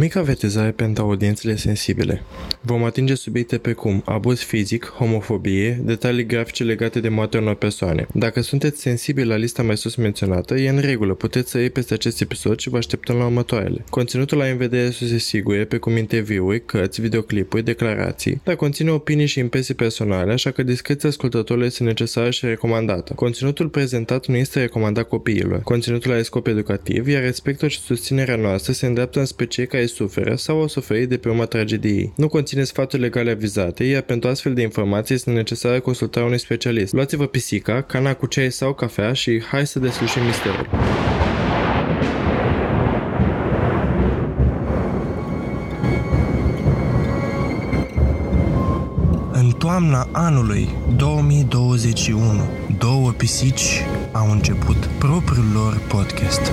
Mică avertizare pentru audiențele sensibile. Vom atinge subiecte precum abuz fizic, homofobie, detalii grafice legate de moartea unor persoane. Dacă sunteți sensibili la lista mai sus menționată, e în regulă, puteți să iei peste acest episod și vă așteptăm la următoarele. Conținutul la în vedere să se sigure, precum interviuri, cărți, videoclipuri, declarații, dar conține opinii și impresii personale, așa că discreția ascultătorului este necesară și recomandată. Conținutul prezentat nu este recomandat copiilor. Conținutul are scop educativ, iar respectul și susținerea noastră se îndreaptă în cei care suferă sau au suferit de pe urma tragediei. Nu conține sfaturi legale avizate, iar pentru astfel de informații este necesară consultarea unui specialist. Luați-vă pisica, cana cu ceai sau cafea și hai să deslușim misterul. În toamna anului 2021, două pisici au început propriul lor podcast.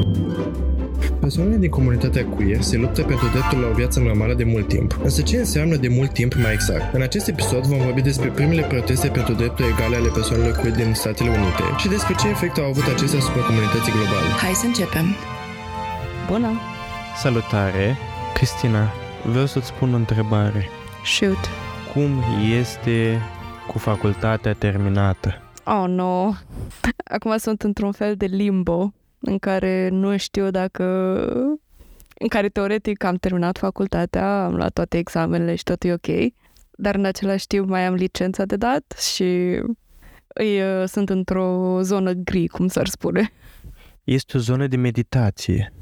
Persoanele din comunitatea queer se luptă pentru dreptul la o viață normală de mult timp. Însă ce înseamnă de mult timp mai exact? În acest episod vom vorbi despre primele proteste pentru drepturi egale ale persoanelor queer din Statele Unite și despre ce efect au avut acestea asupra comunității globale. Hai să începem! Bună! Salutare! Cristina, vreau să-ți spun o întrebare. Shoot! Cum este cu facultatea terminată? Oh, no! Acum sunt într-un fel de limbo în care nu știu dacă în care teoretic am terminat facultatea, am luat toate examenele și tot e ok, dar în același timp mai am licența de dat și îi, uh, sunt într-o zonă gri, cum s-ar spune. Este o zonă de meditație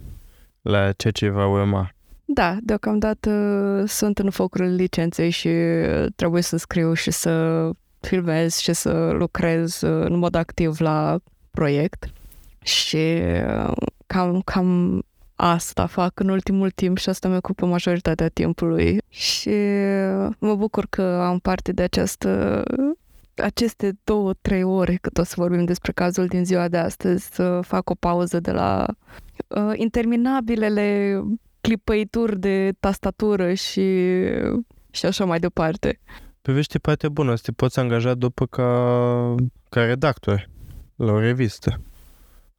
la ceea ce va urma. Da, deocamdată sunt în focul licenței și trebuie să scriu și să filmez și să lucrez în mod activ la proiect și uh, cam, cam asta fac în ultimul timp și asta mi ocupă majoritatea timpului și uh, mă bucur că am parte de această aceste două, trei ore cât o să vorbim despre cazul din ziua de astăzi, să fac o pauză de la uh, interminabilele clipăituri de tastatură și, și așa mai departe. Pe partea bună, să te poți angaja după ca, ca redactor la o revistă.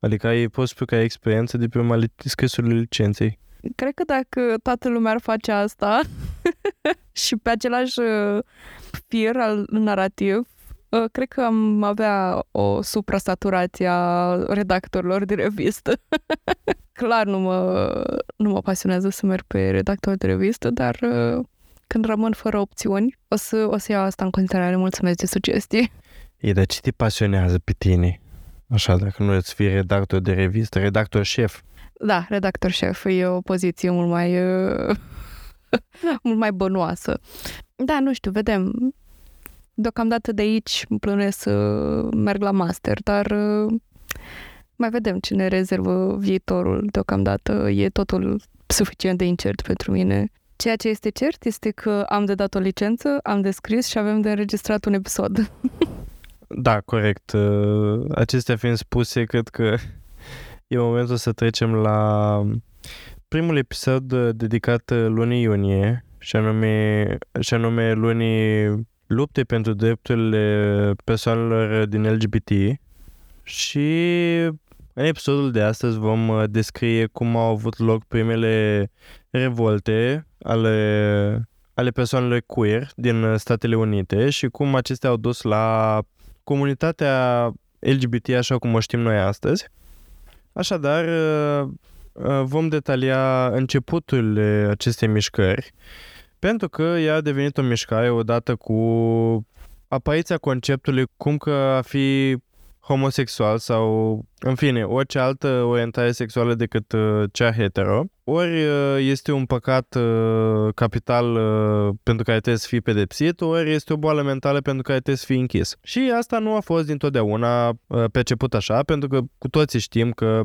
Adică ai, poți spune că ai experiență de pe urma scrisurile licenței. Cred că dacă toată lumea ar face asta și pe același uh, fir al narrativ, uh, cred că am avea o suprasaturație a redactorilor de revistă. Clar nu mă, nu mă pasionează să merg pe redactor de revistă, dar uh, când rămân fără opțiuni, o să, o să iau asta în considerare. Mulțumesc de sugestii. E, dar ce te pasionează pe tine? Așa, dacă nu îți fii redactor de revistă, redactor șef. Da, redactor șef e o poziție mult mai mult mai bănoasă. Da, nu știu, vedem. Deocamdată de aici plănuiesc să merg la master, dar mai vedem ce ne rezervă viitorul. Deocamdată e totul suficient de incert pentru mine. Ceea ce este cert este că am de dat o licență, am de scris și avem de înregistrat un episod. Da, corect. Uh, acestea fiind spuse, cred că e momentul să trecem la primul episod uh, dedicat uh, lunii iunie, și anume, și anume lunii lupte pentru drepturile persoanelor din LGBT și în episodul de astăzi vom descrie cum au avut loc primele revolte ale, ale persoanelor queer din Statele Unite și cum acestea au dus la comunitatea LGBT așa cum o știm noi astăzi. Așadar, uh, uh, vom detalia începutul acestei mișcări, pentru că ea a devenit o mișcare odată cu apariția conceptului cum că a fi homosexual sau, în fine, orice altă orientare sexuală decât uh, cea hetero, ori uh, este un păcat uh, capital pentru care trebuie să fii pedepsit, ori este o boală mentală pentru care trebuie să fii închis. Și asta nu a fost dintotdeauna perceput așa, pentru că cu toții știm că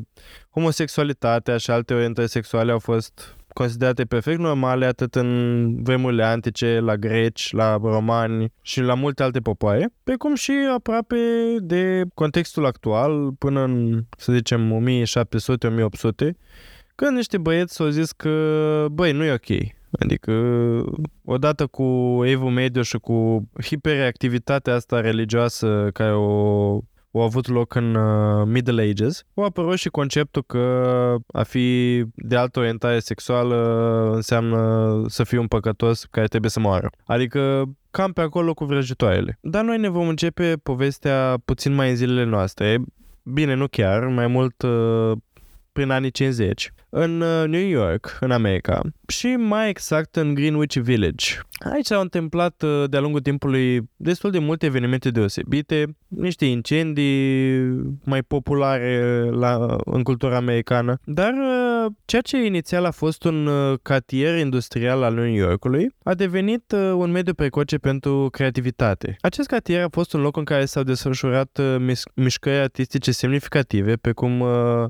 homosexualitatea și alte orientări sexuale au fost considerate perfect normale atât în vremurile antice, la greci, la romani și la multe alte popoare, precum și aproape de contextul actual până în, să zicem, 1700-1800, când niște băieți s-au zis că, băi, nu e ok. Adică, odată cu evul mediu și cu hiperactivitatea asta religioasă care o au avut loc în uh, Middle Ages, au apărut și conceptul că a fi de altă orientare sexuală înseamnă să fii un păcătos care trebuie să moară. Adică cam pe acolo cu vrăjitoarele. Dar noi ne vom începe povestea puțin mai în zilele noastre. Bine, nu chiar, mai mult uh, prin anii 50 în uh, New York, în America, și mai exact în Greenwich Village. Aici s-au întâmplat uh, de-a lungul timpului destul de multe evenimente deosebite, niște incendii mai populare la, în cultura americană, dar uh, ceea ce inițial a fost un cartier industrial al New Yorkului a devenit un mediu precoce pentru creativitate. Acest cartier a fost un loc în care s-au desfășurat mișcări artistice semnificative, precum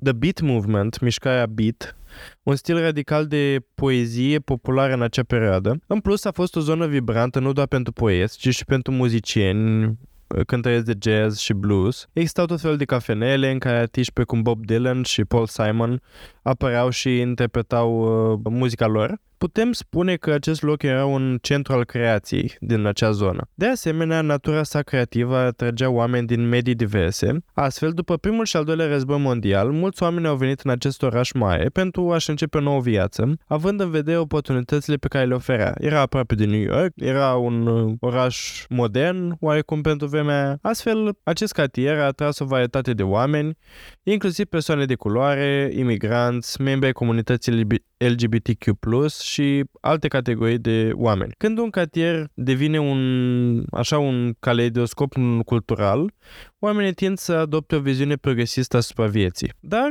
The Beat Movement, mișcarea Beat, un stil radical de poezie populară în acea perioadă. În plus, a fost o zonă vibrantă nu doar pentru poeți, ci și pentru muzicieni, cântăreți de jazz și blues. Existau tot felul de cafenele în care artiști precum Bob Dylan și Paul Simon apăreau și interpretau uh, muzica lor putem spune că acest loc era un centru al creației din acea zonă. De asemenea, natura sa creativă atragea oameni din medii diverse. Astfel, după primul și al doilea război mondial, mulți oameni au venit în acest oraș mare pentru a-și începe o nouă viață, având în vedere oportunitățile pe care le oferea. Era aproape de New York, era un uh, oraș modern, oarecum pentru vremea Astfel, acest cartier a atras o varietate de oameni, inclusiv persoane de culoare, imigranți, membri ai comunității LGBTQ+, și alte categorii de oameni. Când un cartier devine un, așa, un caleidoscop cultural, oamenii tind să adopte o viziune progresistă asupra vieții. Dar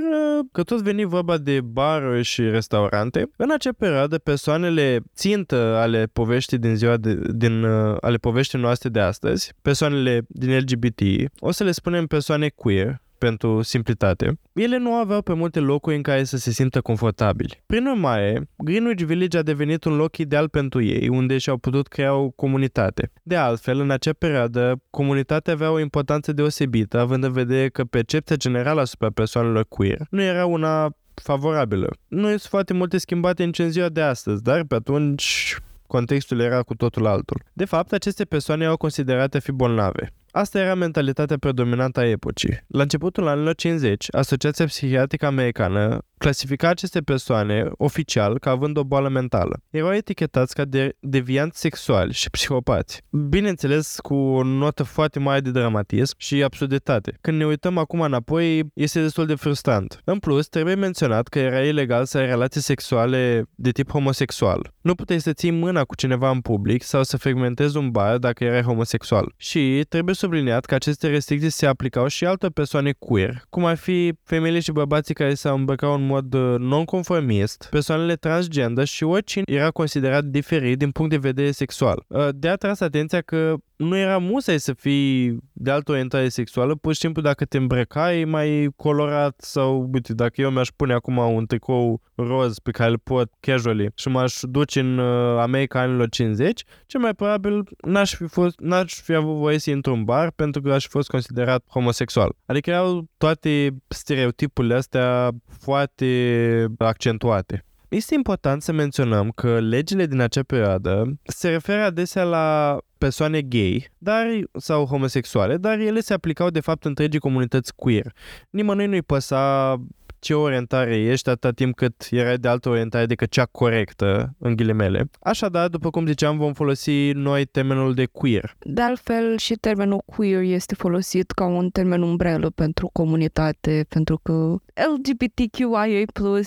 că tot veni vorba de baruri și restaurante, în acea perioadă persoanele țintă ale poveștii din ziua de, din, ale poveștii noastre de astăzi, persoanele din LGBT, o să le spunem persoane queer, pentru simplitate, ele nu aveau pe multe locuri în care să se simtă confortabili. Prin urmare, Greenwich Village a devenit un loc ideal pentru ei, unde și-au putut crea o comunitate. De altfel, în acea perioadă, comunitatea avea o importanță deosebită, având în vedere că percepția generală asupra persoanelor queer nu era una favorabilă. Nu sunt foarte multe schimbate nici în ziua de astăzi, dar pe atunci contextul era cu totul altul. De fapt, aceste persoane erau considerate a fi bolnave. Asta era mentalitatea predominantă a epocii. La începutul anilor 50, Asociația Psihiatrică Americană clasifica aceste persoane oficial ca având o boală mentală. Erau etichetați ca de devianți sexuali și psihopați. Bineînțeles, cu o notă foarte mare de dramatism și absurditate. Când ne uităm acum înapoi, este destul de frustrant. În plus, trebuie menționat că era ilegal să ai relații sexuale de tip homosexual. Nu puteai să ții mâna cu cineva în public sau să frecventezi un bar dacă erai homosexual. Și trebuie subliniat că aceste restricții se aplicau și altor persoane queer, cum ar fi femeile și bărbații care s-au îmbrăcat în mod uh, non-conformist, persoanele transgender și oricine era considerat diferit din punct de vedere sexual. Uh, de a tras atenția că nu era musai să fii de altă orientare sexuală, pur și simplu dacă te îmbrăcai mai colorat sau, uite, dacă eu mi-aș pune acum un tricou roz pe care îl pot casually și m-aș duce în uh, America anilor 50, cel mai probabil n-aș fi, fost, n-aș fi avut voie să intru în bar pentru că aș fi fost considerat homosexual. Adică erau toate stereotipurile astea foarte accentuate. Este important să menționăm că legile din acea perioadă se referă adesea la persoane gay dar, sau homosexuale, dar ele se aplicau de fapt întregii comunități queer. Nimănui nu-i păsa ce orientare ești atâta timp cât erai de altă orientare decât cea corectă, în ghilimele. Așadar, după cum ziceam, vom folosi noi termenul de queer. De altfel, și termenul queer este folosit ca un termen umbrelă pentru comunitate, pentru că LGBTQIA+,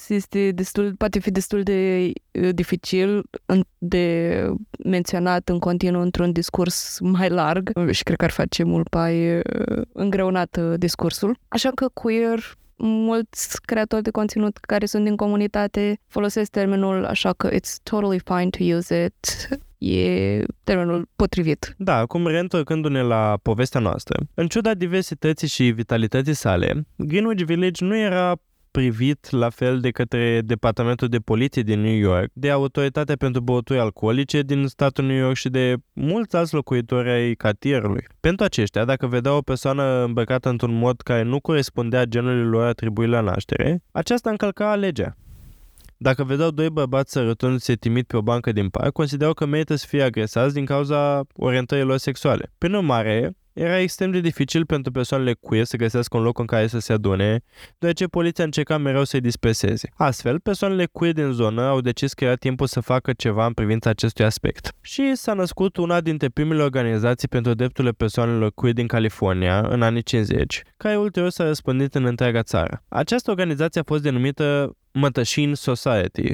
este destul, poate fi destul de uh, dificil de menționat în continuu într-un discurs mai larg și cred că ar face mult mai uh, îngreunat uh, discursul. Așa că queer mulți creatori de conținut care sunt din comunitate folosesc termenul așa că it's totally fine to use it e termenul potrivit. Da, acum reîntorcându-ne la povestea noastră. În ciuda diversității și vitalității sale, Greenwich Village nu era privit la fel de către Departamentul de Poliție din New York, de Autoritatea pentru Băuturi Alcoolice din statul New York și de mulți alți locuitori ai cartierului. Pentru aceștia, dacă vedeau o persoană îmbrăcată într-un mod care nu corespundea genului lor atribuit la naștere, aceasta încălca legea. Dacă vedeau doi bărbați sărătându-se timid pe o bancă din parc, considerau că merită să fie agresați din cauza orientării lor sexuale. Prin urmare, era extrem de dificil pentru persoanele queer să găsească un loc în care să se adune, deoarece poliția încerca mereu să-i disperseze. Astfel, persoanele queer din zonă au decis că era timpul să facă ceva în privința acestui aspect. Și s-a născut una dintre primele organizații pentru drepturile persoanelor queer din California, în anii 50, care ulterior s-a răspândit în întreaga țară. Această organizație a fost denumită Mătășin Society.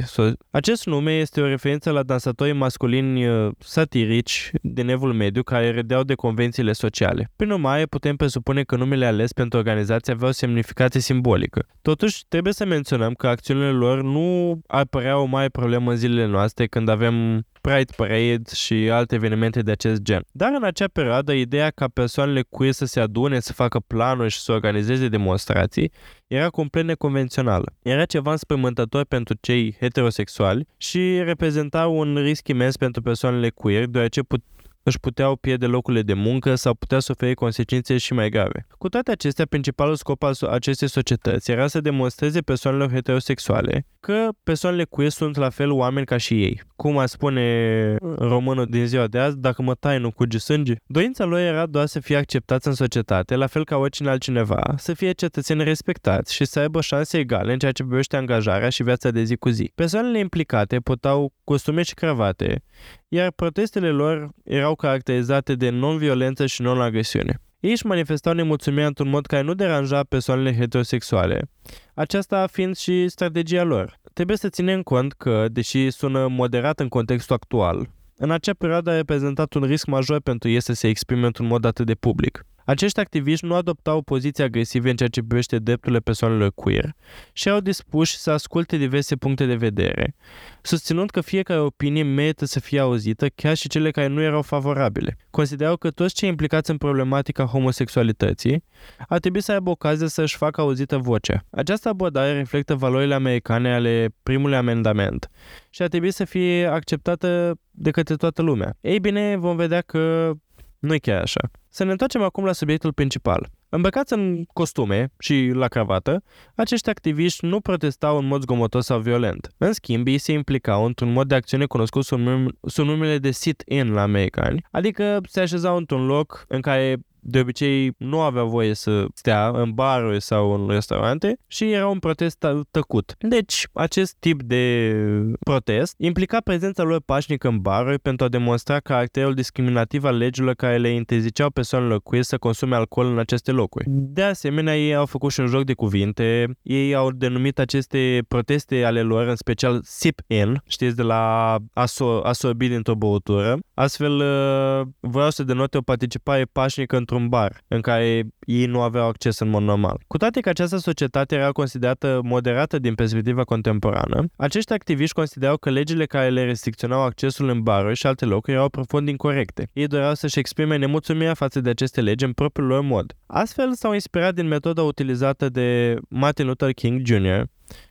Acest nume este o referință la dansatorii masculini uh, satirici din evul mediu care redeau de convențiile sociale. Prin urmare, putem presupune că numele ales pentru organizație avea o semnificație simbolică. Totuși, trebuie să menționăm că acțiunile lor nu ar părea o mare problemă în zilele noastre când avem Pride Parade și alte evenimente de acest gen. Dar în acea perioadă, ideea ca persoanele queer să se adune, să facă planuri și să organizeze demonstrații era complet neconvențională. Era ceva înspăimântător pentru cei heterosexuali și reprezenta un risc imens pentru persoanele queer, deoarece put- își puteau pierde locurile de muncă sau putea suferi consecințe și mai grave. Cu toate acestea, principalul scop al acestei societăți era să demonstreze persoanelor heterosexuale că persoanele queer sunt la fel oameni ca și ei. Cum ar spune românul din ziua de azi, dacă mă tai nu curge sânge. Dorința lor era doar să fie acceptați în societate, la fel ca oricine altcineva, să fie cetățeni respectați și să aibă șanse egale în ceea ce privește angajarea și viața de zi cu zi. Persoanele implicate purtau costume și cravate, iar protestele lor erau caracterizate de non-violență și non-agresiune. Ei își manifestau nemulțumirea într-un mod care nu deranja persoanele heterosexuale, aceasta fiind și strategia lor. Trebuie să ținem cont că, deși sună moderat în contextul actual, în acea perioadă a reprezentat un risc major pentru ei să se exprime într-un mod atât de public. Acești activiști nu adoptau poziții agresive în ceea ce privește drepturile persoanelor queer și erau dispuși să asculte diverse puncte de vedere, susținând că fiecare opinie merită să fie auzită, chiar și cele care nu erau favorabile. Considerau că toți cei implicați în problematica homosexualității ar trebui să aibă ocazia să își facă auzită vocea. Această abordare reflectă valorile americane ale primului amendament și ar trebui să fie acceptată de către toată lumea. Ei bine, vom vedea că nu e chiar așa. Să ne întoarcem acum la subiectul principal. Îmbrăcați în costume și la cravată, acești activiști nu protestau în mod zgomotos sau violent. În schimb, ei se implicau într-un mod de acțiune cunoscut sub, num- sub numele de sit-in la americani, adică se așezau într-un loc în care de obicei nu aveau voie să stea în baruri sau în restaurante și era un protest tăcut. Deci, acest tip de protest implica prezența lor pașnică în baruri pentru a demonstra caracterul discriminativ al legilor care le interziceau persoanelor queer să consume alcool în aceste locuri. De asemenea, ei au făcut și un joc de cuvinte, ei au denumit aceste proteste ale lor, în special sip-in, știți, de la aso- asorbi dintr-o băutură. Astfel, uh, vreau să denote o participare pașnică într într-un bar în care ei nu aveau acces în mod normal. Cu toate că această societate era considerată moderată din perspectiva contemporană, acești activiști considerau că legile care le restricționau accesul în baruri și alte locuri erau profund incorrecte. Ei doreau să-și exprime nemulțumirea față de aceste legi în propriul lor mod. Astfel s-au inspirat din metoda utilizată de Martin Luther King Jr.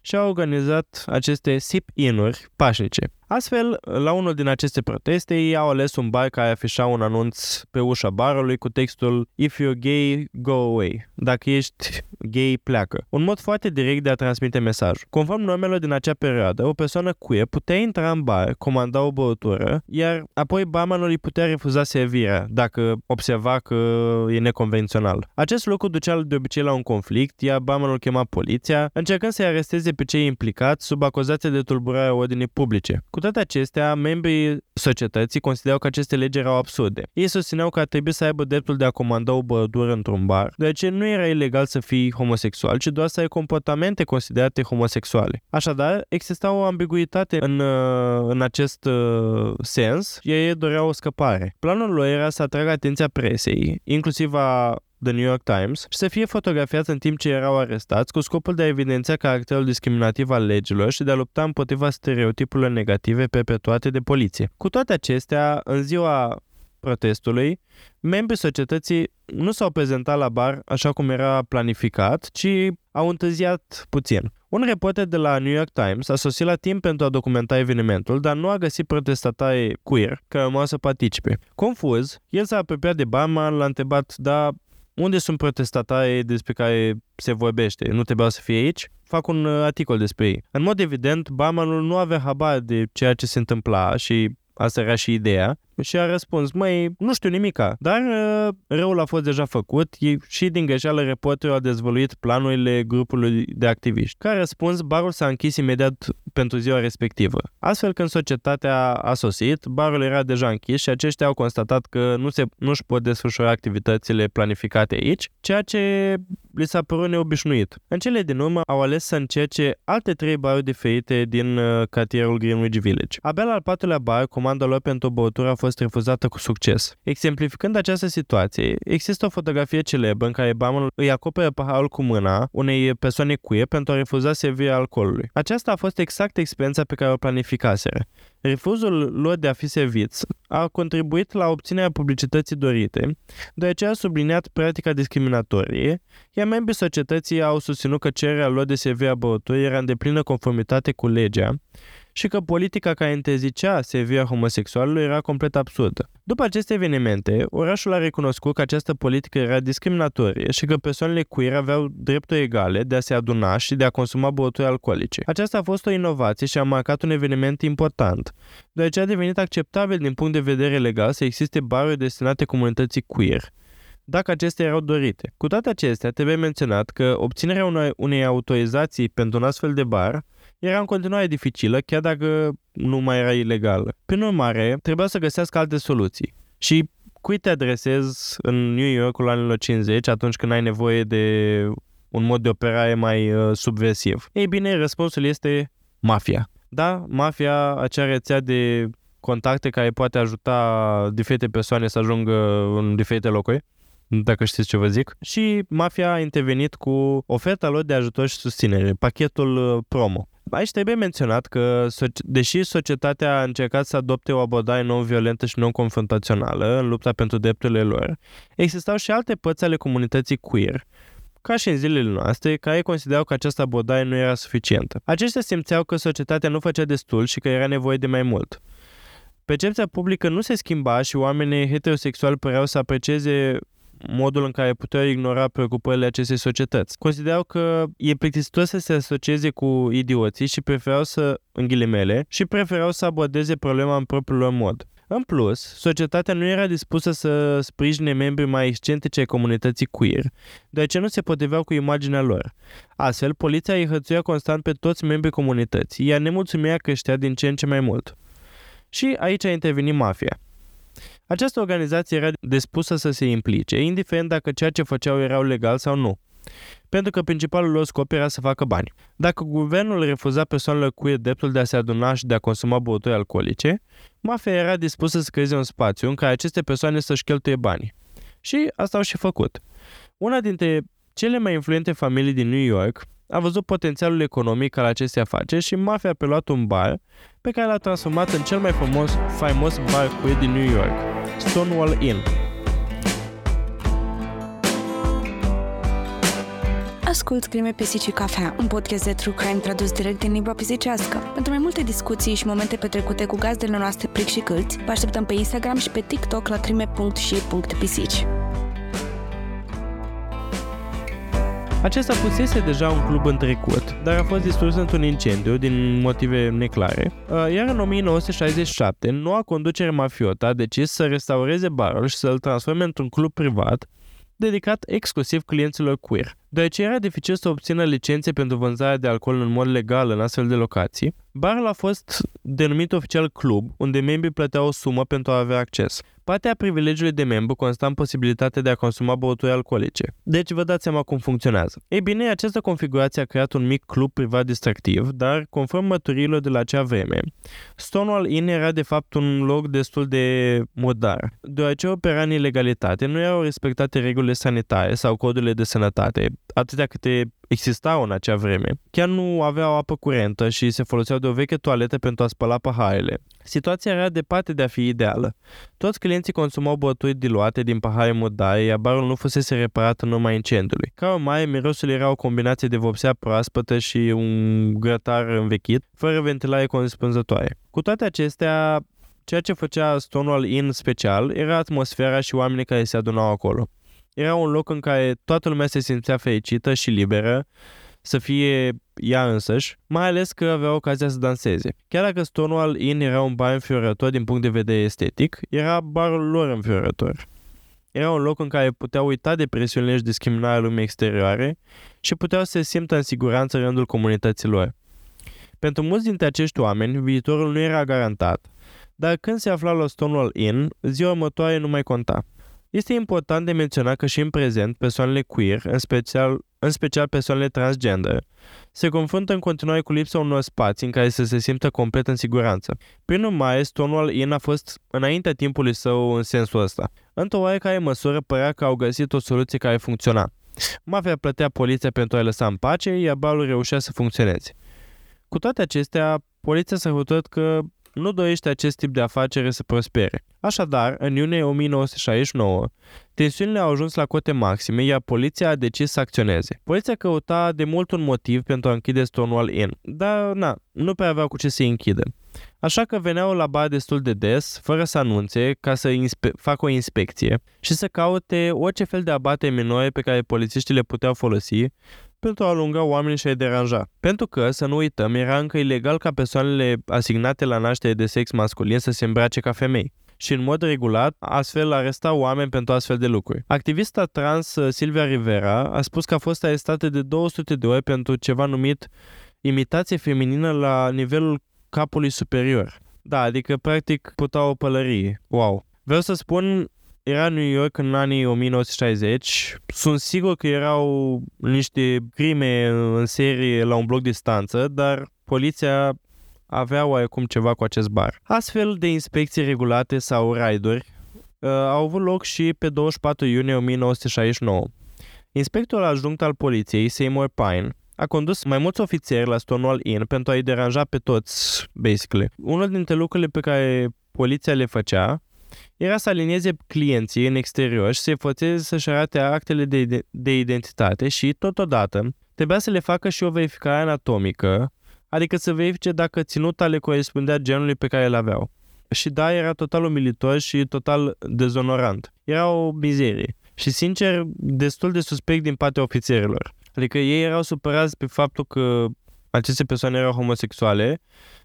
și au organizat aceste sip-in-uri pașnice. Astfel, la unul din aceste proteste, ei au ales un bar care afișa un anunț pe ușa barului cu textul If you're gay, go away. Dacă ești gay, pleacă. Un mod foarte direct de a transmite mesajul. Conform normelor din acea perioadă, o persoană queer putea intra în bar, comanda o băutură, iar apoi barmanul îi putea refuza servirea dacă observa că e neconvențional. Acest lucru ducea de obicei la un conflict, iar barmanul chema poliția, încercând să-i aresteze pe cei implicați sub acuzație de tulburare a ordinii publice. Cu toate acestea, membrii societății considerau că aceste legi erau absurde. Ei susțineau că ar trebui să aibă dreptul de a comanda o băutură într-un bar, deoarece nu era ilegal să fii homosexual, ci doar să ai comportamente considerate homosexuale. Așadar, exista o ambiguitate în, uh, în acest uh, sens, iar ei doreau o scăpare. Planul lor era să atragă atenția presei, inclusiv a The New York Times și să fie fotografiați în timp ce erau arestați cu scopul de a evidenția caracterul discriminativ al legilor și de a lupta împotriva stereotipurilor negative perpetuate de poliție. Cu toate acestea, în ziua protestului, membrii societății nu s-au prezentat la bar așa cum era planificat, ci au întârziat puțin. Un reporter de la New York Times a sosit la timp pentru a documenta evenimentul, dar nu a găsit protestatari queer care urmau să participe. Confuz, el s-a apropiat de barman, l-a întrebat, da, unde sunt protestatarii despre care se vorbește? Nu trebuia să fie aici? Fac un uh, articol despre ei. În mod evident, barmanul nu avea habar de ceea ce se întâmpla și asta era și ideea, și a răspuns, măi, nu știu nimica, dar uh, răul a fost deja făcut și din greșeală reporterul a dezvăluit planurile grupului de activiști. Ca răspuns, barul s-a închis imediat pentru ziua respectivă. Astfel, când societatea a sosit, barul era deja închis și aceștia au constatat că nu se, nu-și pot desfășura activitățile planificate aici, ceea ce li s-a părut neobișnuit. În cele din urmă au ales să încerce alte trei baruri diferite din uh, cartierul Greenwich Village. Abia la al patrulea bar, comanda lor pentru o băutură a fost refuzată cu succes. Exemplificând această situație, există o fotografie celebră în care barmanul îi acoperă paharul cu mâna unei persoane queer pentru a refuza servirea alcoolului. Aceasta a fost exact experiența pe care o planificaseră. Refuzul lor de a fi serviți a contribuit la obținerea publicității dorite, deoarece a subliniat practica discriminatorie, iar membrii societății au susținut că cererea lor de servire a băuturii era în deplină conformitate cu legea și că politica care interzicea servirea homosexualului era complet absurdă. După aceste evenimente, orașul a recunoscut că această politică era discriminatorie și că persoanele queer aveau drepturi egale de a se aduna și de a consuma băuturi alcoolice. Aceasta a fost o inovație și a marcat un eveniment important, deoarece a devenit acceptabil din punct de vedere legal să existe baruri destinate comunității queer dacă acestea erau dorite. Cu toate acestea, trebuie menționat că obținerea unei, unei autorizații pentru un astfel de bar era în continuare dificilă, chiar dacă nu mai era ilegală. Prin urmare, trebuia să găsească alte soluții. Și cui te adresezi în New Yorkul anilor 50 atunci când ai nevoie de un mod de operare mai uh, subversiv? Ei bine, răspunsul este mafia. Da, mafia, acea rețea de contacte care poate ajuta diferite persoane să ajungă în diferite locuri, dacă știți ce vă zic. Și mafia a intervenit cu oferta lor de ajutor și susținere, pachetul uh, promo. Aici trebuie menționat că, deși societatea a încercat să adopte o abordare non-violentă și non-confrontațională în lupta pentru drepturile lor, existau și alte părți ale comunității queer, ca și în zilele noastre, care considerau că această abordare nu era suficientă. Aceștia simțeau că societatea nu făcea destul și că era nevoie de mai mult. Percepția publică nu se schimba și oamenii heterosexuali păreau să aprecieze modul în care puteau ignora preocupările acestei societăți. Considerau că e plictisitor să se asocieze cu idioții și preferau să, în ghilimele, și preferau să abordeze problema în propriul lor mod. În plus, societatea nu era dispusă să sprijine membrii mai excentrice ai comunității queer, deoarece nu se potriveau cu imaginea lor. Astfel, poliția îi hățuia constant pe toți membrii comunității, iar nemulțumirea creștea din ce în ce mai mult. Și aici a intervenit mafia. Această organizație era dispusă să se implice, indiferent dacă ceea ce făceau erau legal sau nu. Pentru că principalul lor scop era să facă bani. Dacă guvernul refuza persoanelor cu dreptul de a se aduna și de a consuma băuturi alcoolice, mafia era dispusă să creeze un spațiu în care aceste persoane să-și cheltuie bani. Și asta au și făcut. Una dintre cele mai influente familii din New York a văzut potențialul economic al acestei afaceri și mafia a preluat un bar pe care l-a transformat în cel mai frumos, faimos bar queer din New York, Stonewall Inn. Ascult Crime, Pisici și Cafea, un podcast de true crime tradus direct din limba pisicească. Pentru mai multe discuții și momente petrecute cu gazdele noastre plic și câlți, vă așteptăm pe Instagram și pe TikTok la crime.și.pisici. Acesta fusese deja un club în trecut, dar a fost distrus într-un incendiu din motive neclare, uh, iar în 1967, noua conducere mafiotă a decis să restaureze barul și să-l transforme într-un club privat dedicat exclusiv clienților queer. Deoarece era dificil să obțină licențe pentru vânzarea de alcool în mod legal în astfel de locații, barul a fost denumit oficial club, unde membrii plăteau o sumă pentru a avea acces. Partea a privilegiului de membru consta în posibilitatea de a consuma băuturi alcoolice. Deci vă dați seama cum funcționează. Ei bine, această configurație a creat un mic club privat distractiv, dar conform măturilor de la acea vreme, Stonewall Inn era de fapt un loc destul de murdar, deoarece opera în ilegalitate, nu erau respectate regulile sanitare sau codurile de sănătate, atâtea câte existau în acea vreme, chiar nu aveau apă curentă și se foloseau de o veche toaletă pentru a spăla paharele. Situația era departe de a fi ideală. Toți clienții consumau băuturi diluate din pahare murdare, iar barul nu fusese reparat în urma incendiului. Ca urmare, mirosul era o combinație de vopsea proaspătă și un grătar învechit, fără ventilare corespunzătoare. Cu toate acestea, ceea ce făcea Stonewall Inn special era atmosfera și oamenii care se adunau acolo. Era un loc în care toată lumea se simțea fericită și liberă să fie ea însăși, mai ales că avea ocazia să danseze. Chiar dacă Stonewall Inn era un bar înfiorător din punct de vedere estetic, era barul lor înfiorător. Era un loc în care puteau uita de presiunile și discriminarea lumii exterioare și puteau să se simtă în siguranță în rândul comunității lor. Pentru mulți dintre acești oameni, viitorul nu era garantat, dar când se aflau la Stonewall Inn, ziua următoare nu mai conta. Este important de menționat că și în prezent persoanele queer, în special, în special persoanele transgender, se confruntă în continuare cu lipsa unor spații în care să se simtă complet în siguranță. Prin urmare, Stonewall Inn a fost înaintea timpului său în sensul ăsta. Într-o oarecare măsură părea că au găsit o soluție care funcționa. Mafia plătea poliția pentru a-i lăsa în pace, iar balul reușea să funcționeze. Cu toate acestea, poliția s-a hotărât că nu dorește acest tip de afacere să prospere. Așadar, în iunie 1969, tensiunile au ajuns la cote maxime, iar poliția a decis să acționeze. Poliția căuta de mult un motiv pentru a închide Stonewall Inn, dar na, nu prea aveau cu ce să-i închidă. Așa că veneau la bar destul de des, fără să anunțe, ca să inspe- facă o inspecție și să caute orice fel de abate minore pe care polițiștii le puteau folosi pentru a alunga oamenii și a-i deranja. Pentru că, să nu uităm, era încă ilegal ca persoanele asignate la naștere de sex masculin să se îmbrace ca femei și în mod regulat astfel aresta oameni pentru astfel de lucruri. Activista trans uh, Silvia Rivera a spus că a fost arestată de 200 de ori pentru ceva numit imitație feminină la nivelul capului superior. Da, adică practic putea o pălărie. Wow. Vreau să spun, era New York în anii 1960. Sunt sigur că erau niște crime în serie la un bloc distanță, dar poliția avea oarecum ceva cu acest bar. Astfel de inspecții regulate sau raiduri uh, au avut loc și pe 24 iunie 1969. Inspectorul adjunct al poliției, Seymour Pine, a condus mai mulți ofițeri la Stonewall Inn pentru a-i deranja pe toți, basically. Unul dintre lucrurile pe care poliția le făcea era să alinieze clienții în exterior și să-i forțeze să-și arate actele de, de identitate și, totodată, trebuia să le facă și o verificare anatomică, adică să verifice dacă ținuta le corespundea genului pe care îl aveau. Și da, era total umilitor și total dezonorant. Era o mizerie. Și, sincer, destul de suspect din partea ofițerilor. Adică ei erau supărați pe faptul că aceste persoane erau homosexuale,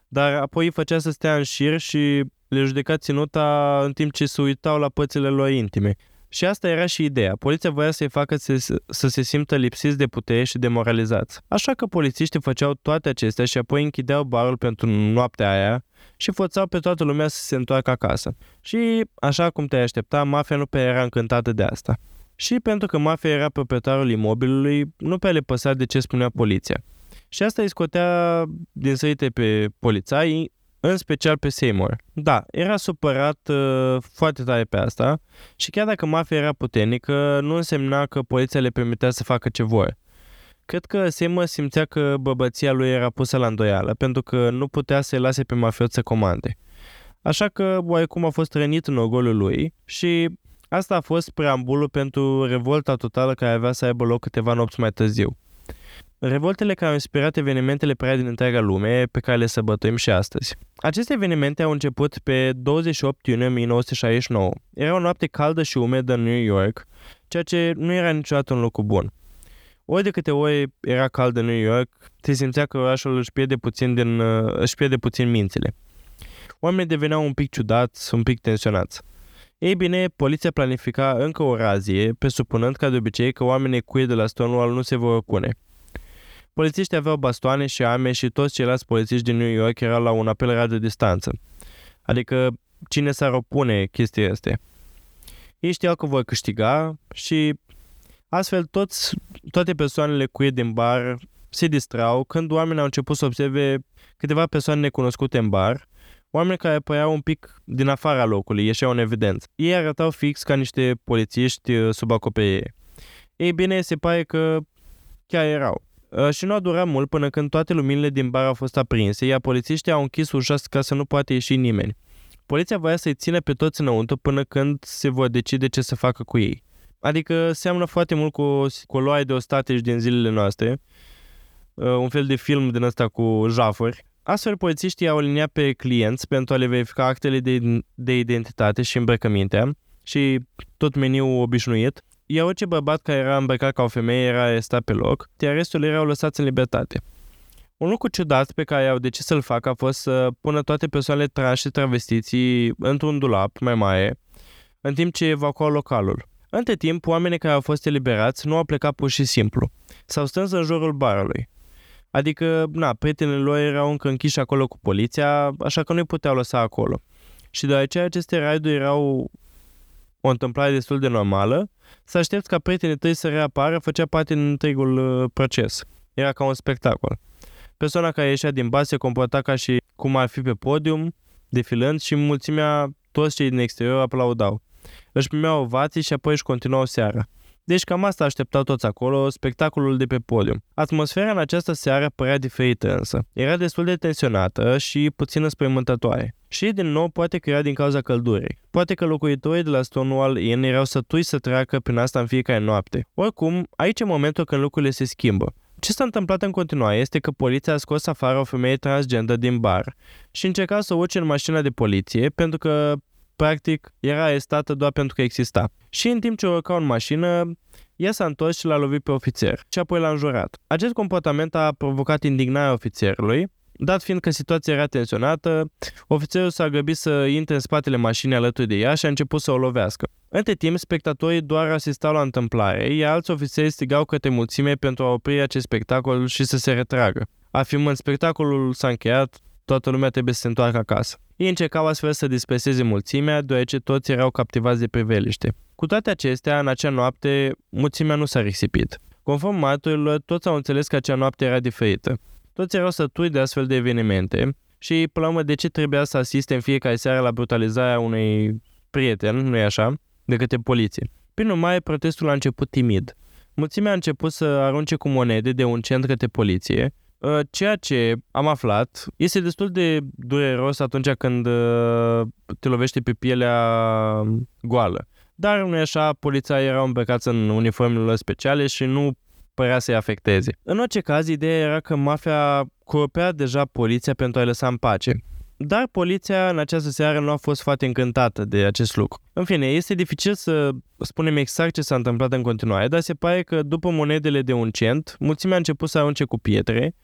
dar apoi îi făcea să stea în șir și le judeca ținuta în timp ce se uitau la pățile lor intime. Și asta era și ideea. Poliția voia să-i facă să, să se simtă lipsiți de putere și demoralizați. Așa că polițiștii făceau toate acestea și apoi închideau barul pentru noaptea aia și forțau pe toată lumea să se întoarcă acasă. Și, așa cum te-ai aștepta, mafia nu prea era încântată de asta. Și pentru că mafia era proprietarul imobilului, nu prea le păsa de ce spunea poliția. Și asta îi scotea din sărite pe polițai, în special pe Seymour. Da, era supărat uh, foarte tare pe asta și chiar dacă mafia era puternică, nu însemna că poliția le permitea să facă ce vor. Cred că Seymour simțea că băbăția lui era pusă la îndoială, pentru că nu putea să-i lase pe mafiot să comande. Așa că oarecum a fost rănit în orgolul lui și asta a fost preambulul pentru revolta totală care avea să aibă loc câteva nopți mai târziu. Revoltele care au inspirat evenimentele prea din întreaga lume pe care le sărbătorim și astăzi. Aceste evenimente au început pe 28 iunie 1969. Era o noapte caldă și umedă în New York, ceea ce nu era niciodată un lucru bun. Ori de câte ori era cald în New York, se simțea că orașul își pierde puțin, din, uh, își pierde puțin mințile. Oamenii deveneau un pic ciudați, un pic tensionați. Ei bine, poliția planifica încă o razie, presupunând ca de obicei că oamenii queer de la Stonewall nu se vor ocune. Polițiștii aveau bastoane și arme și toți ceilalți polițiști din New York erau la un apel radio distanță. Adică cine s-ar opune chestia astea. Ei știau că vor câștiga și astfel toți, toate persoanele cu din bar se distrau când oamenii au început să observe câteva persoane necunoscute în bar, oameni care păreau un pic din afara locului, ieșeau în evidență. Ei arătau fix ca niște polițiști uh, sub acoperire. Ei bine, se pare că chiar erau. Uh, și nu a durat mult până când toate luminile din bar au fost aprinse, iar polițiștii au închis ușa ca să nu poate ieși nimeni. Poliția voia să-i ține pe toți înăuntru până când se vor decide ce să facă cu ei. Adică seamănă foarte mult cu, cu loaie de ostateci din zilele noastre, uh, un fel de film din ăsta cu jafuri. Astfel, polițiștii au aliniat pe clienți pentru a le verifica actele de, de identitate și îmbrăcămintea și tot meniul obișnuit, iar orice bărbat care era îmbrăcat ca o femeie era arestat pe loc, iar restul erau lăsați în libertate. Un lucru ciudat pe care au decis să-l facă a fost să pună toate persoanele tranșe travestiții într-un dulap mai mare, în timp ce evacuau localul. Între timp, oamenii care au fost eliberați nu au plecat pur și simplu. S-au strâns în jurul barului. Adică, na, prietenii lor erau încă închiși acolo cu poliția, așa că nu-i puteau lăsa acolo. Și deoarece aceste raiduri erau o întâmplare destul de normală, să aștepți ca prietenii tăi să reapară făcea parte din întregul uh, proces. Era ca un spectacol. Persoana care ieșea din bas se comporta ca și cum ar fi pe podium, defilând și mulțimea, toți cei din exterior aplaudau. Își primeau ovații și apoi își continuau seara. Deci cam asta așteptau toți acolo, spectacolul de pe podium. Atmosfera în această seară părea diferită însă. Era destul de tensionată și puțin înspăimântătoare. Și din nou poate că era din cauza căldurii. Poate că locuitorii de la Stonewall Inn erau sătui să treacă prin asta în fiecare noapte. Oricum, aici e momentul când lucrurile se schimbă. Ce s-a întâmplat în continuare este că poliția a scos afară o femeie transgendă din bar și încerca să urce în mașina de poliție pentru că practic era arestată doar pentru că exista. Și în timp ce urca în mașină, ea s-a întors și l-a lovit pe ofițer și apoi l-a înjurat. Acest comportament a provocat indignarea ofițerului, Dat fiind că situația era tensionată, ofițerul s-a grăbit să intre în spatele mașinii alături de ea și a început să o lovească. Între timp, spectatorii doar asistau la întâmplare, iar alți ofițeri strigau către mulțime pentru a opri acest spectacol și să se retragă. Afirmând spectacolul s-a încheiat, toată lumea trebuie să se întoarcă acasă. Ei încercau astfel să disperseze mulțimea, deoarece toți erau captivați de priveliște. Cu toate acestea, în acea noapte, mulțimea nu s-a risipit. Conform martorilor, toți au înțeles că acea noapte era diferită. Toți erau sătui de astfel de evenimente și, până la urmă, de ce trebuia să asiste în fiecare seară la brutalizarea unui prieten, nu-i așa, de către poliție. Prin urmare, protestul a început timid. Mulțimea a început să arunce cu monede de un cent către poliție, ă, ceea ce am aflat este destul de dureros atunci când ă, te lovește pe pielea goală. Dar nu e așa, poliția erau îmbrăcați în uniformele speciale și nu părea să-i afecteze. În orice caz, ideea era că mafia corupea deja poliția pentru a-i lăsa în pace. Dar poliția în această seară nu a fost foarte încântată de acest lucru. În fine, este dificil să spunem exact ce s-a întâmplat în continuare, dar se pare că după monedele de un cent, mulțimea a început să arunce cu pietre,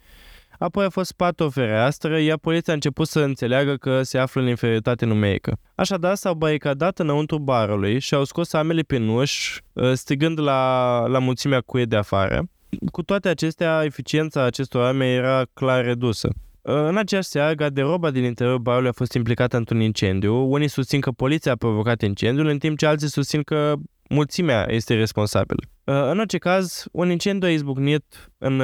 Apoi a fost spart o fereastră, iar poliția a început să înțeleagă că se află în inferioritate numerică. Așadar, s-au baricadat înăuntru barului și au scos amele pe nuș, ă, strigând la, la mulțimea cuie de afară. Cu toate acestea, eficiența acestor arme era clar redusă. Ă, în aceeași seară, garderoba din interiorul barului a fost implicată într-un incendiu. Unii susțin că poliția a provocat incendiul, în timp ce alții susțin că mulțimea este responsabilă. Ă, în orice caz, un incendiu a izbucnit în,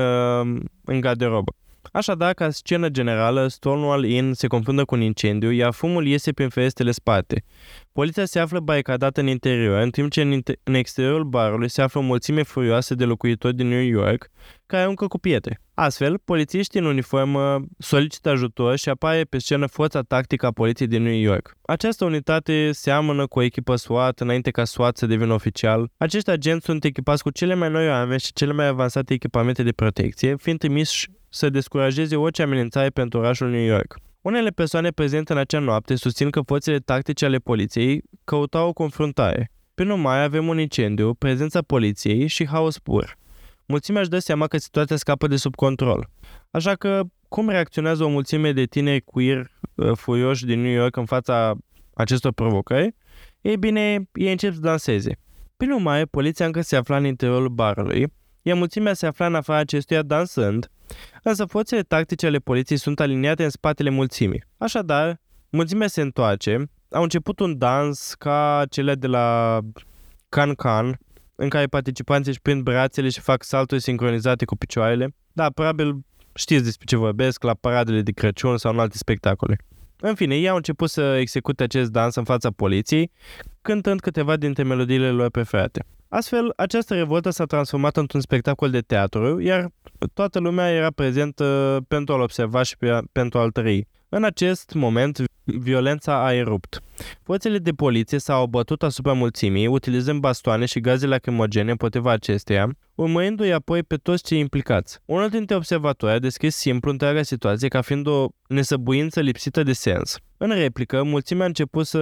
în garderobă. Așadar, ca scenă generală, Stonewall Inn se confundă cu un incendiu, iar fumul iese prin ferestrele spate. Poliția se află baricadată în interior, în timp ce în, inter- în exteriorul barului se află o mulțime furioasă de locuitori din New York care aruncă cu pietre. Astfel, polițiștii în uniformă solicită ajutor și apare pe scenă forța tactică a poliției din New York. Această unitate seamănă cu o echipă SWAT înainte ca SWAT să devină oficial. Acești agenți sunt echipați cu cele mai noi arme și cele mai avansate echipamente de protecție, fiind trimiși să descurajeze orice amenințare pentru orașul New York. Unele persoane prezente în acea noapte susțin că forțele tactice ale poliției căutau o confruntare. Prin urmare, avem un incendiu, prezența poliției și haos pur. Mulțimea își dă seama că situația scapă de sub control. Așa că, cum reacționează o mulțime de tineri queer uh, furioși din New York în fața acestor provocări? Ei bine, ei încep să danseze. Prin urmare, poliția încă se afla în interiorul barului, iar mulțimea se afla în afara acestuia dansând, însă forțele tactice ale poliției sunt aliniate în spatele mulțimii. Așadar, mulțimea se întoarce, au început un dans ca cele de la Can Can, în care participanții își prind brațele și fac salturi sincronizate cu picioarele. Da, probabil știți despre ce vorbesc la paradele de Crăciun sau în alte spectacole. În fine, ei au început să execute acest dans în fața poliției, cântând câteva dintre melodiile lor preferate. Astfel, această revoltă s-a transformat într-un spectacol de teatru, iar toată lumea era prezentă pentru a-l observa și pentru a-l trăi. În acest moment, violența a erupt. Forțele de poliție s-au bătut asupra mulțimii, utilizând bastoane și gaze lacrimogene împotriva acesteia, urmărindu-i apoi pe toți cei implicați. Unul dintre observatori a descris simplu întreaga situație ca fiind o nesăbuință lipsită de sens. În replică, mulțimea a început să,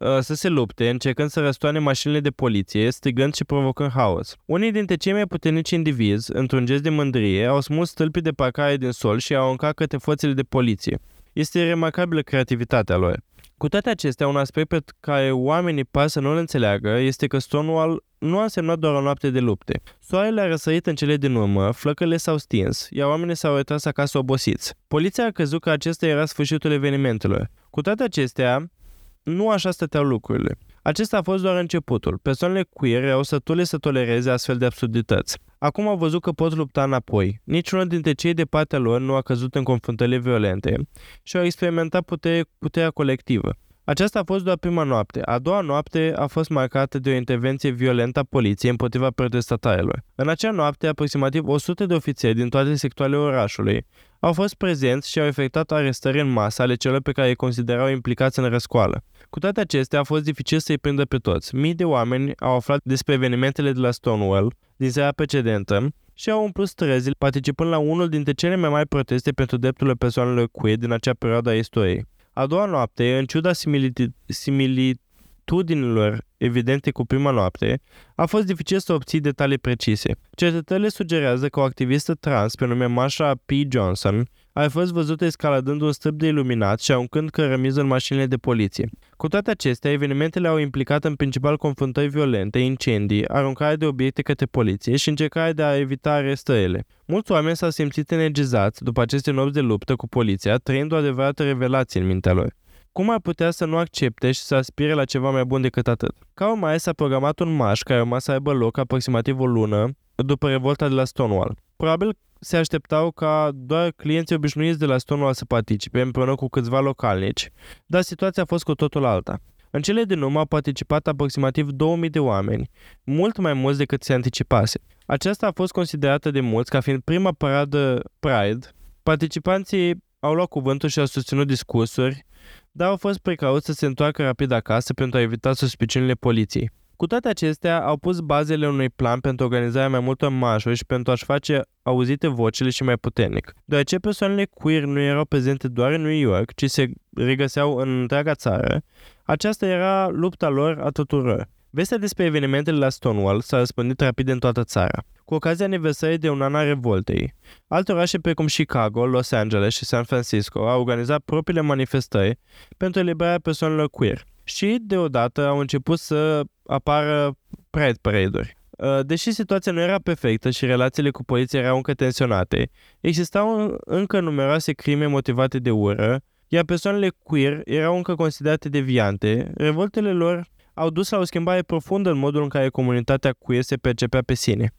ă, să se lupte, încercând să răstoane mașinile de poliție, strigând și provocând haos. Unii dintre cei mai puternici indivizi, într-un gest de mândrie, au smuls stâlpii de parcare din sol și au încat către forțele de poliție. Este remarcabilă creativitatea lor. Cu toate acestea, un aspect pe care oamenii par să nu-l înțeleagă este că Stonewall nu a însemnat doar o noapte de lupte. Soarele a răsărit în cele din urmă, flăcările s-au stins, iar oamenii s-au retras acasă obosiți. Poliția a crezut că acesta era sfârșitul evenimentelor. Cu toate acestea, nu așa stăteau lucrurile. Acesta a fost doar începutul. Persoanele queer au sătule să tolereze astfel de absurdități. Acum au văzut că pot lupta înapoi. Niciunul dintre cei de partea lor nu a căzut în confruntările violente și au experimentat putere, puterea colectivă. Aceasta a fost doar prima noapte. A doua noapte a fost marcată de o intervenție violentă a poliției împotriva protestatarilor. În acea noapte, aproximativ 100 de ofițeri din toate sectoarele orașului au fost prezenți și au efectuat arestări în masă ale celor pe care îi considerau implicați în răscoală. Cu toate acestea, a fost dificil să-i prindă pe toți. Mii de oameni au aflat despre evenimentele de la Stonewall din seara precedentă și au umplut străzile participând la unul dintre cele mai mari proteste pentru drepturile persoanelor queer din acea perioadă a istoriei. A doua noapte, în ciuda similitudinilor evidente cu prima noapte, a fost dificil să obții detalii precise. Cercetările sugerează că o activistă trans pe nume Masha P. Johnson a fost văzută escaladând un stâlp de iluminat și aruncând cărămiză în mașinile de poliție. Cu toate acestea, evenimentele au implicat în principal confruntări violente, incendii, aruncare de obiecte către poliție și încercarea de a evita arestările. Mulți oameni s-au simțit energizați după aceste nopți de luptă cu poliția, trăind o adevărată revelație în mintea lor. Cum ar putea să nu accepte și să aspire la ceva mai bun decât atât? Ca urmare s-a programat un marș care urma să aibă loc aproximativ o lună după revolta de la Stonewall. Probabil se așteptau ca doar clienții obișnuiți de la Stonewall să participe împreună cu câțiva localnici, dar situația a fost cu totul alta. În cele din urmă au participat aproximativ 2000 de oameni, mult mai mulți decât se anticipase. Aceasta a fost considerată de mulți ca fiind prima paradă Pride. Participanții au luat cuvântul și au susținut discursuri, dar au fost precauți să se întoarcă rapid acasă pentru a evita suspiciunile poliției. Cu toate acestea, au pus bazele unui plan pentru organizarea mai multor marșuri și pentru a-și face auzite vocile și mai puternic. Deoarece persoanele queer nu erau prezente doar în New York, ci se regăseau în întreaga țară, aceasta era lupta lor a tuturor. Vestea despre evenimentele la Stonewall s-a răspândit rapid în toată țara. Cu ocazia aniversării de un an a revoltei, alte orașe precum Chicago, Los Angeles și San Francisco au organizat propriile manifestări pentru eliberarea persoanelor queer și deodată au început să apară Pride Parade-uri. Uh, deși situația nu era perfectă și relațiile cu poliția erau încă tensionate, existau încă numeroase crime motivate de ură, iar persoanele queer erau încă considerate deviante, revoltele lor au dus la o schimbare profundă în modul în care comunitatea queer se percepea pe sine.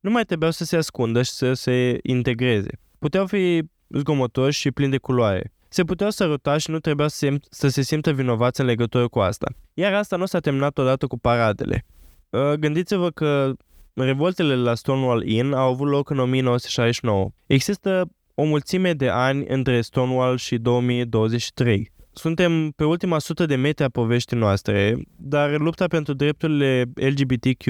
Nu mai trebuiau să se ascundă și să se integreze. Puteau fi zgomotoși și plini de culoare se puteau săruta și nu trebuia să se, să se simtă vinovați în legătură cu asta. Iar asta nu s-a terminat odată cu paradele. Uh, gândiți-vă că revoltele la Stonewall Inn au avut loc în 1969. Există o mulțime de ani între Stonewall și 2023. Suntem pe ultima sută de metri a poveștii noastre, dar lupta pentru drepturile LGBTQ+,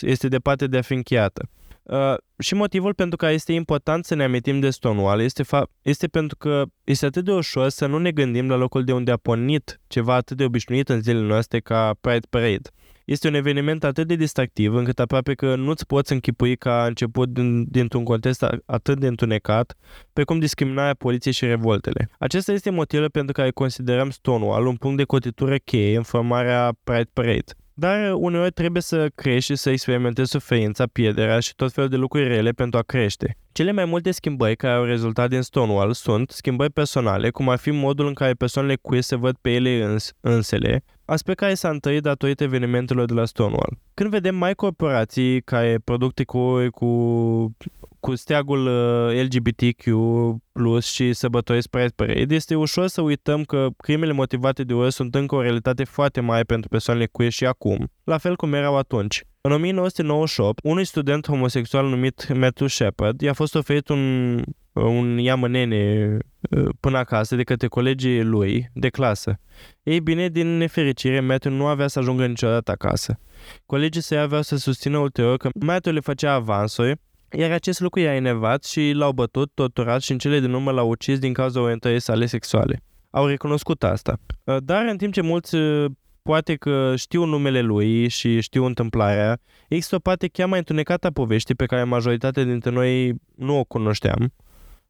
este departe de a fi încheiată. Uh, și motivul pentru care este important să ne amintim de Stonewall este, fa- este pentru că este atât de ușor să nu ne gândim la locul de unde a pornit ceva atât de obișnuit în zilele noastre ca Pride Parade. Este un eveniment atât de distractiv încât aproape că nu-ți poți închipui ca a început din, dintr-un context atât de întunecat, precum discriminarea poliției și revoltele. Acesta este motivul pentru care considerăm Stonewall un punct de cotitură cheie în formarea Pride Parade. Dar uneori trebuie să crești și să experimentezi suferința, pierderea și tot felul de lucruri rele pentru a crește. Cele mai multe schimbări care au rezultat din Stonewall sunt schimbări personale, cum ar fi modul în care persoanele queer se văd pe ele îns- însele, aspect care s-a întărit datorită evenimentelor de la Stonewall. Când vedem mai corporații care produc tricouri cu cu steagul uh, LGBTQ plus și sărbătoresc Pride Parade, este ușor să uităm că crimele motivate de ură sunt încă o realitate foarte mare pentru persoanele queer și acum, la fel cum erau atunci. În 1998, unui student homosexual numit Matthew Shepard i-a fost oferit un, un iamănene uh, până acasă de către colegii lui de clasă. Ei bine, din nefericire, Matthew nu avea să ajungă niciodată acasă. Colegii săi aveau să susțină ulterior că Matthew le făcea avansuri, iar acest lucru i-a enervat și l-au bătut, torturat și în cele din urmă l-au ucis din cauza orientării sale sexuale. Au recunoscut asta. Uh, dar în timp ce mulți uh, poate că știu numele lui și știu întâmplarea, există o parte chiar mai întunecată a poveștii pe care majoritatea dintre noi nu o cunoșteam,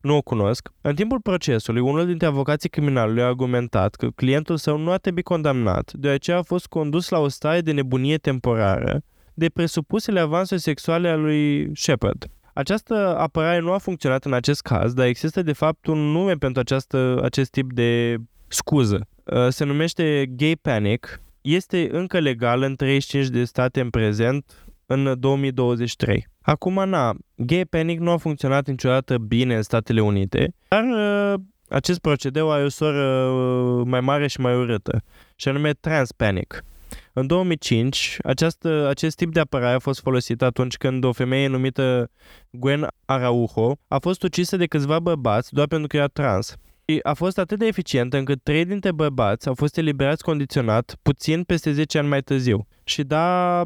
nu o cunosc. În timpul procesului, unul dintre avocații criminalului a argumentat că clientul său nu a trebuit condamnat, deoarece a fost condus la o stare de nebunie temporară de presupusele avansuri sexuale a lui Shepard. Această apărare nu a funcționat în acest caz, dar există de fapt un nume pentru această, acest tip de scuză. Uh, se numește gay panic este încă legal în 35 de state în prezent, în 2023. Acum, na, gay panic nu a funcționat niciodată bine în Statele Unite, dar uh, acest procedeu are o soră uh, mai mare și mai urâtă, și anume trans panic. În 2005, această, acest tip de apărare a fost folosit atunci când o femeie numită Gwen Araujo a fost ucisă de câțiva bărbați doar pentru că era trans și a fost atât de eficientă încât trei dintre bărbați au fost eliberați condiționat puțin peste 10 ani mai târziu. Și da,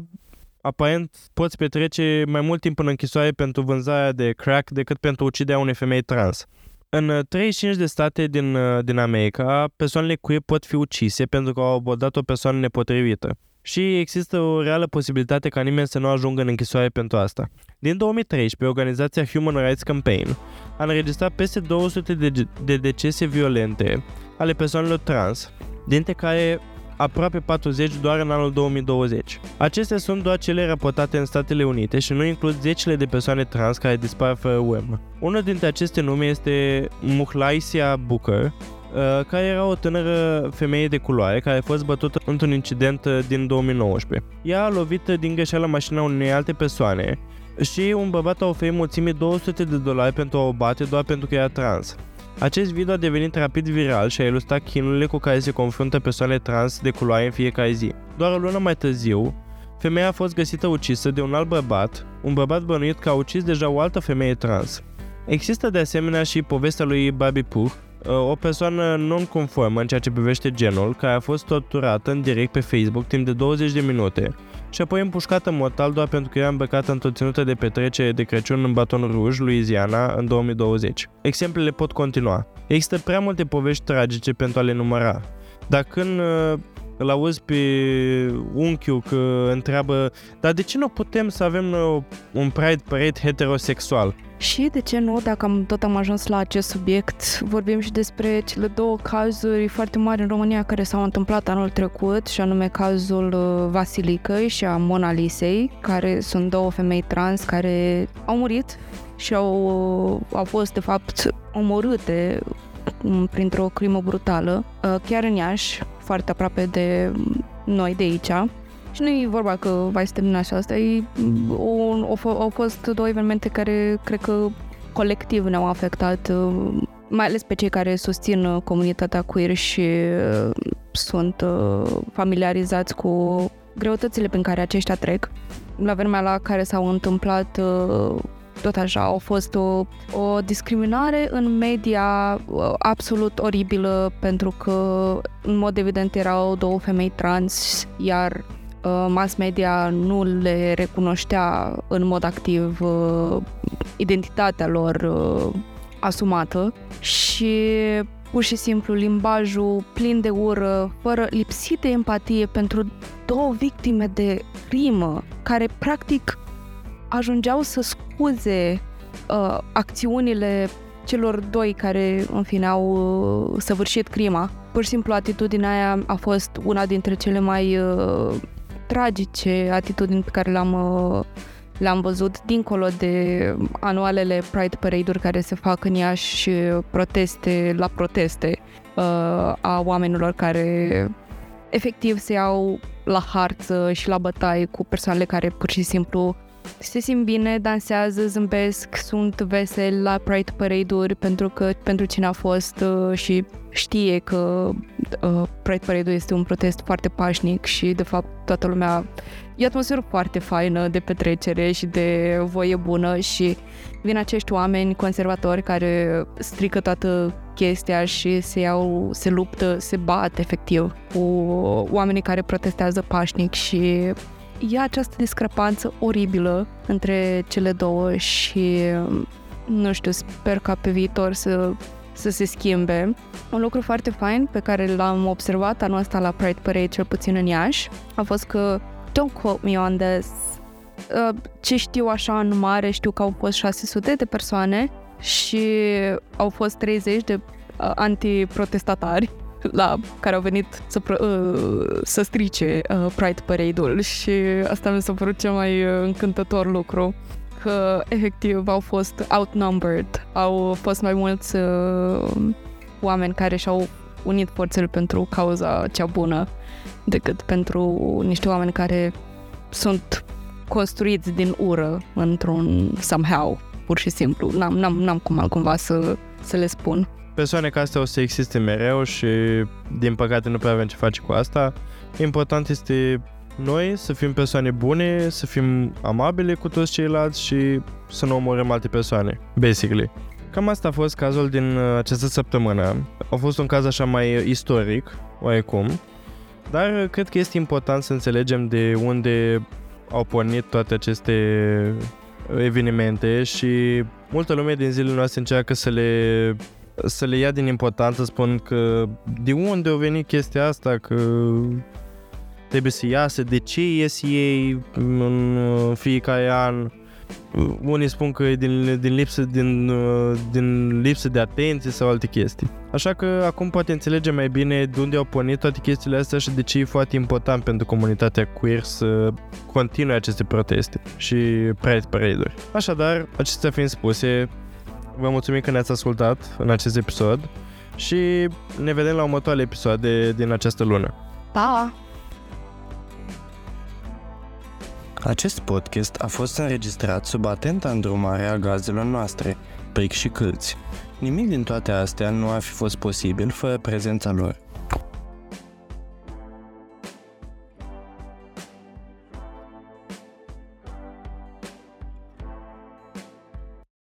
aparent poți petrece mai mult timp în închisoare pentru vânzarea de crack decât pentru uciderea unei femei trans. În 35 de state din, din America, persoanele queer pot fi ucise pentru că au abordat o persoană nepotrivită și există o reală posibilitate ca nimeni să nu ajungă în închisoare pentru asta. Din 2013, organizația Human Rights Campaign a înregistrat peste 200 de, de decese violente ale persoanelor trans, dintre care aproape 40 doar în anul 2020. Acestea sunt doar cele raportate în Statele Unite și nu includ zecile de persoane trans care dispar fără urmă. Unul dintre aceste nume este Muhlaisia Booker, Uh, care era o tânără femeie de culoare care a fost bătută într-un incident uh, din 2019. Ea a lovit din greșeală mașina unei alte persoane și un bărbat a oferit mulțimii 200 de dolari pentru a o bate doar pentru că era trans. Acest video a devenit rapid viral și a ilustrat chinurile cu care se confruntă persoanele trans de culoare în fiecare zi. Doar o lună mai târziu, femeia a fost găsită ucisă de un alt bărbat, un bărbat bănuit că a ucis deja o altă femeie trans. Există de asemenea și povestea lui Barbie Puch, Uh, o persoană non-conformă în ceea ce privește genul, care a fost torturată în direct pe Facebook timp de 20 de minute și apoi împușcată mortal doar pentru că era îmbăcată într-o ținută de petrecere de Crăciun în Baton Rouge, Louisiana, în 2020. Exemplele pot continua. Există prea multe povești tragice pentru a le număra. Dar când uh, îl auzi pe unchiul că întreabă dar de ce nu putem să avem uh, un Pride Parade heterosexual? Și de ce nu, dacă am, tot am ajuns la acest subiect, vorbim și despre cele două cazuri foarte mari în România care s-au întâmplat anul trecut, și anume cazul uh, Vasilicăi și a Mona Lisei, care sunt două femei trans care au murit și au, uh, au fost, de fapt, omorâte um, printr-o crimă brutală, uh, chiar în Iași, foarte aproape de noi de aici. Și nu e vorba că vai să termina și asta, e, o, o, au fost două evenimente care cred că colectiv ne-au afectat, uh, mai ales pe cei care susțin uh, comunitatea queer și uh, sunt familiarizați cu greutățile prin care aceștia trec. La vremea la care s-au întâmplat tot așa, au fost o, o discriminare în media absolut oribilă pentru că în mod evident erau două femei trans, iar Uh, mass media nu le recunoștea în mod activ uh, identitatea lor uh, asumată și pur și simplu limbajul plin de ură, fără lipsit de empatie pentru două victime de crimă care practic ajungeau să scuze uh, acțiunile celor doi care în fine au uh, săvârșit crima. Pur și simplu atitudinea aia a fost una dintre cele mai uh, tragice atitudini pe care le-am, uh, le-am văzut dincolo de anualele Pride Parade-uri care se fac în Iași și proteste la proteste uh, a oamenilor care efectiv se iau la harță și la bătaie cu persoanele care pur și simplu se simt bine, dansează, zâmbesc, sunt veseli la Pride Parade-uri pentru că pentru cine a fost uh, și știe că uh, Pride Parade-ul este un protest foarte pașnic și de fapt toată lumea e o atmosferă foarte faină de petrecere și de voie bună și vin acești oameni conservatori care strică toată chestia și se iau, se luptă, se bat efectiv cu oamenii care protestează pașnic și e această discrepanță oribilă între cele două și nu știu, sper ca pe viitor să, să se schimbe. Un lucru foarte fain pe care l-am observat anul ăsta la Pride Parade, cel puțin în Iași, a fost că don't quote me on this. Uh, ce știu așa în mare, știu că au fost 600 de persoane și au fost 30 de uh, antiprotestatari la care au venit să, uh, să strice uh, Pride Parade-ul și asta mi s-a părut cel mai uh, încântător lucru că efectiv au fost outnumbered, au fost mai mulți uh, oameni care și-au unit forțele pentru cauza cea bună decât pentru niște oameni care sunt construiți din ură într-un somehow, pur și simplu. N-am, n-am, n-am cum altcumva să, să le spun. Persoane ca astea o să existe mereu și din păcate nu prea avem ce face cu asta. Important este noi să fim persoane bune, să fim amabile cu toți ceilalți și să nu omorâm alte persoane, basically. Cam asta a fost cazul din uh, această săptămână. A fost un caz așa mai istoric, oarecum, dar cred că este important să înțelegem de unde au pornit toate aceste evenimente și multă lume din zilele noastre încearcă să le să le ia din importanță, spun că de unde a venit chestia asta, că trebuie să iasă, de ce ies ei în fiecare an. Unii spun că e din, din, lipsă, din, din lipsă de atenție sau alte chestii. Așa că acum poate înțelegem mai bine de unde au pornit toate chestiile astea și de ce e foarte important pentru comunitatea queer să continue aceste proteste și Pride Parade-uri. Așadar, acestea fiind spuse, vă mulțumim că ne-ați ascultat în acest episod și ne vedem la următoarele episoade din această lună. Pa! Acest podcast a fost înregistrat sub atenta îndrumare a gazelor noastre, Pric și Câlți. Nimic din toate astea nu ar fi fost posibil fără prezența lor.